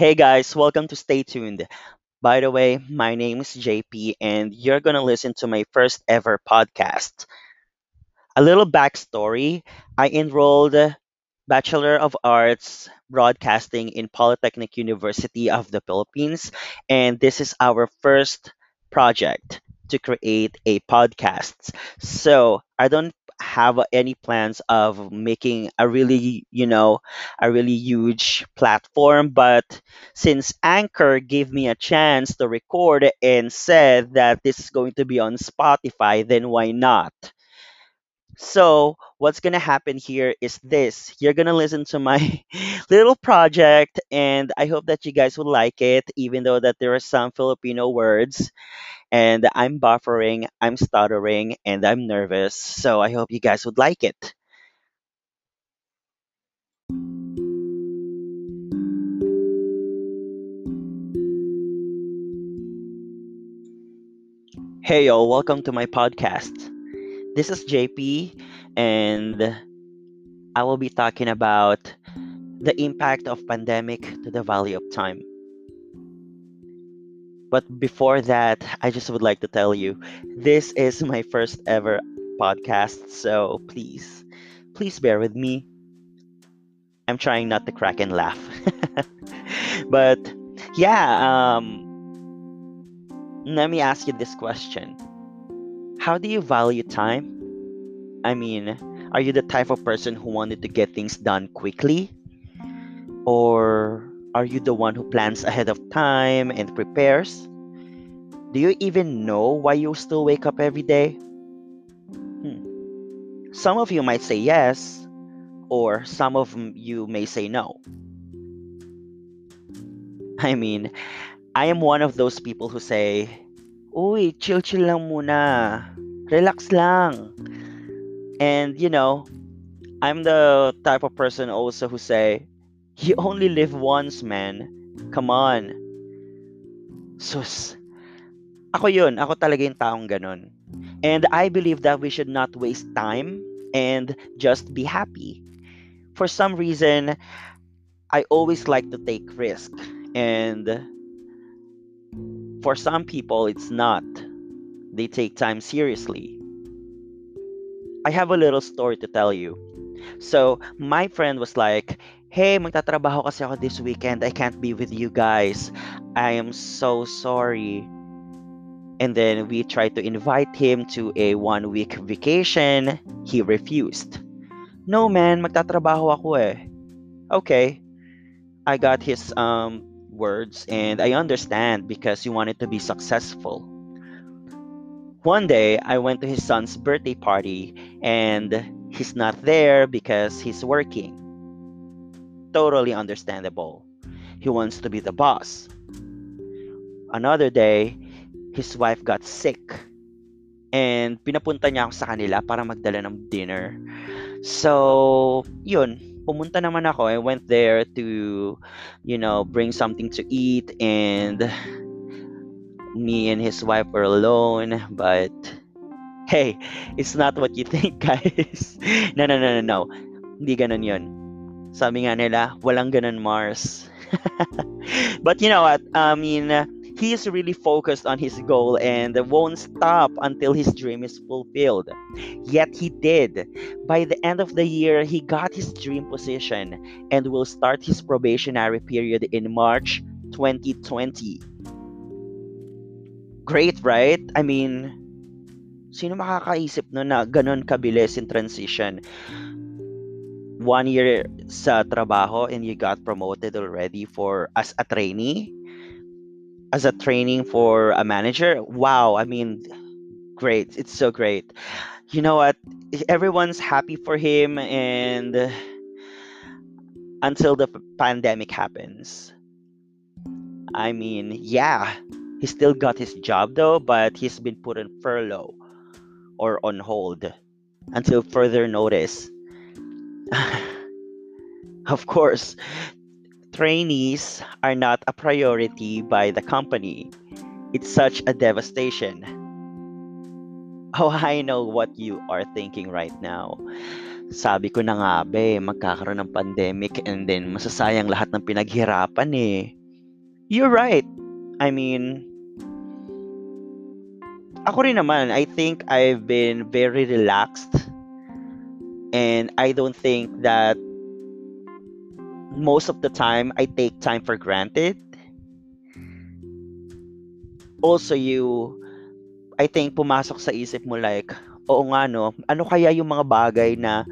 Hey guys, welcome to Stay Tuned. By the way, my name is JP, and you're gonna listen to my first ever podcast. A little backstory I enrolled Bachelor of Arts Broadcasting in Polytechnic University of the Philippines, and this is our first project to create a podcast. So I don't have any plans of making a really, you know, a really huge platform, but since Anchor gave me a chance to record and said that this is going to be on Spotify, then why not? So, what's to happen here is this. You're to listen to my little project and I hope that you guys will like it even though that there are some Filipino words and I'm buffering, I'm stuttering and I'm nervous. So, I hope you guys would like it. Hey yo, welcome to my podcast. This is JP and I will be talking about the impact of pandemic to the value of time. But before that, I just would like to tell you this is my first ever podcast, so please, please bear with me. I'm trying not to crack and laugh. but yeah, um, let me ask you this question How do you value time? I mean, are you the type of person who wanted to get things done quickly? Or are you the one who plans ahead of time and prepares? Do you even know why you still wake up every day? Hmm. Some of you might say yes, or some of you may say no. I mean, I am one of those people who say, Uy, chill chill lang muna. Relax lang. And you know, I'm the type of person also who say, You only live once, man. Come on. Sus. Ako yun. Ako talaga yung taong ganun. And I believe that we should not waste time and just be happy. For some reason, I always like to take risk. And for some people, it's not. They take time seriously. I have a little story to tell you. So, my friend was like, Hey, magtatrabaho kasi ako this weekend. I can't be with you guys. I am so sorry. And then we tried to invite him to a one week vacation. He refused. No, man, magtatrabaho ako eh. Okay. I got his um words and I understand because he wanted to be successful. One day, I went to his son's birthday party and he's not there because he's working. Totally understandable. He wants to be the boss. Another day, his wife got sick and pinapunta niya ako sa kanila para magdala ng dinner. So, yun, pumunta naman ako. I went there to, you know, bring something to eat and me and his wife were alone, but hey, it's not what you think, guys. no, no, no, no, no. Hindi ganun yun. Sabi nga nila, walang ganun Mars. but you know what? I mean, he is really focused on his goal and won't stop until his dream is fulfilled. Yet he did. By the end of the year, he got his dream position and will start his probationary period in March 2020. Great, right? I mean, sino makakaisip no na ganun kabilis in transition? One year sa trabaho and you got promoted already for as a trainee? As a training for a manager? Wow, I mean, great. It's so great. You know what? Everyone's happy for him and until the pandemic happens. I mean, yeah, he still got his job though, but he's been put on furlough or on hold until further notice. of course, trainees are not a priority by the company. It's such a devastation. Oh, I know what you are thinking right now. Sabi ko na nga ba eh, magkakaroon ng pandemic and then masasayang lahat ng pinaghirapan eh. you're right. I mean, ako rin naman, I think I've been very relaxed and I don't think that most of the time I take time for granted. Also, you, I think pumasok sa isip mo like, oo nga no, ano kaya yung mga bagay na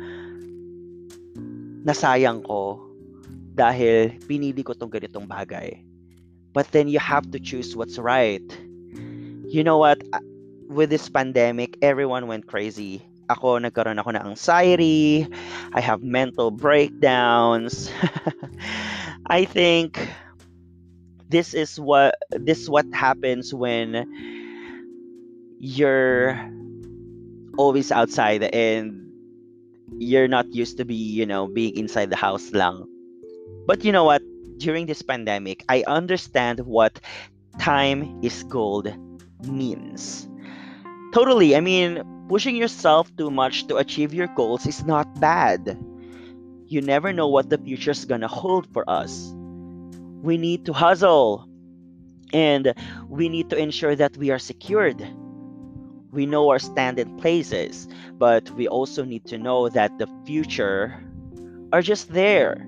nasayang ko dahil pinili ko tong ganitong bagay. But then you have to choose what's right. You know what? With this pandemic, everyone went crazy ako nagkaroon ako ng anxiety, I have mental breakdowns. I think this is what this is what happens when you're always outside and you're not used to be, you know, being inside the house lang. But you know what? During this pandemic, I understand what time is gold means. Totally. I mean, pushing yourself too much to achieve your goals is not bad. You never know what the future's gonna hold for us. We need to hustle and we need to ensure that we are secured. We know our standing places, but we also need to know that the future are just there.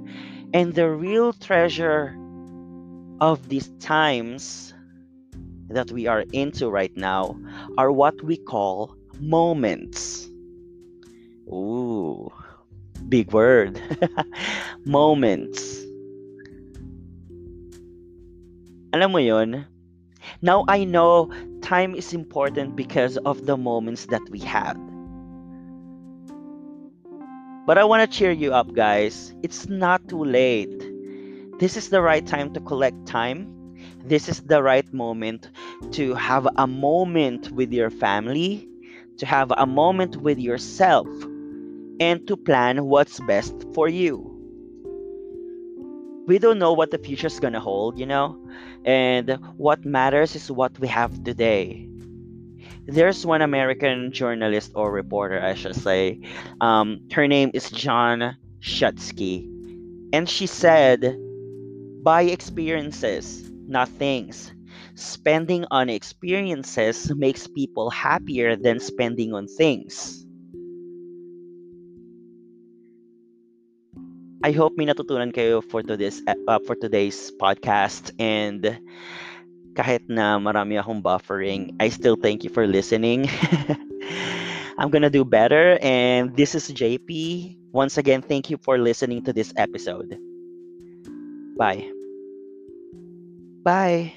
And the real treasure of these times that we are into right now are what we call moments. Ooh, big word. moments. Alam mo yon? Now I know time is important because of the moments that we had. But I want to cheer you up, guys. It's not too late. This is the right time to collect time this is the right moment to have a moment with your family, to have a moment with yourself, and to plan what's best for you. We don't know what the future is going to hold, you know? And what matters is what we have today. There's one American journalist or reporter, I should say. Um, her name is John Shutsky. And she said, buy experiences not things. Spending on experiences makes people happier than spending on things. I hope may natutunan kayo for today's uh, for today's podcast and kahit na marami akong buffering, I still thank you for listening. I'm gonna do better and this is JP. Once again, thank you for listening to this episode. Bye. Bye.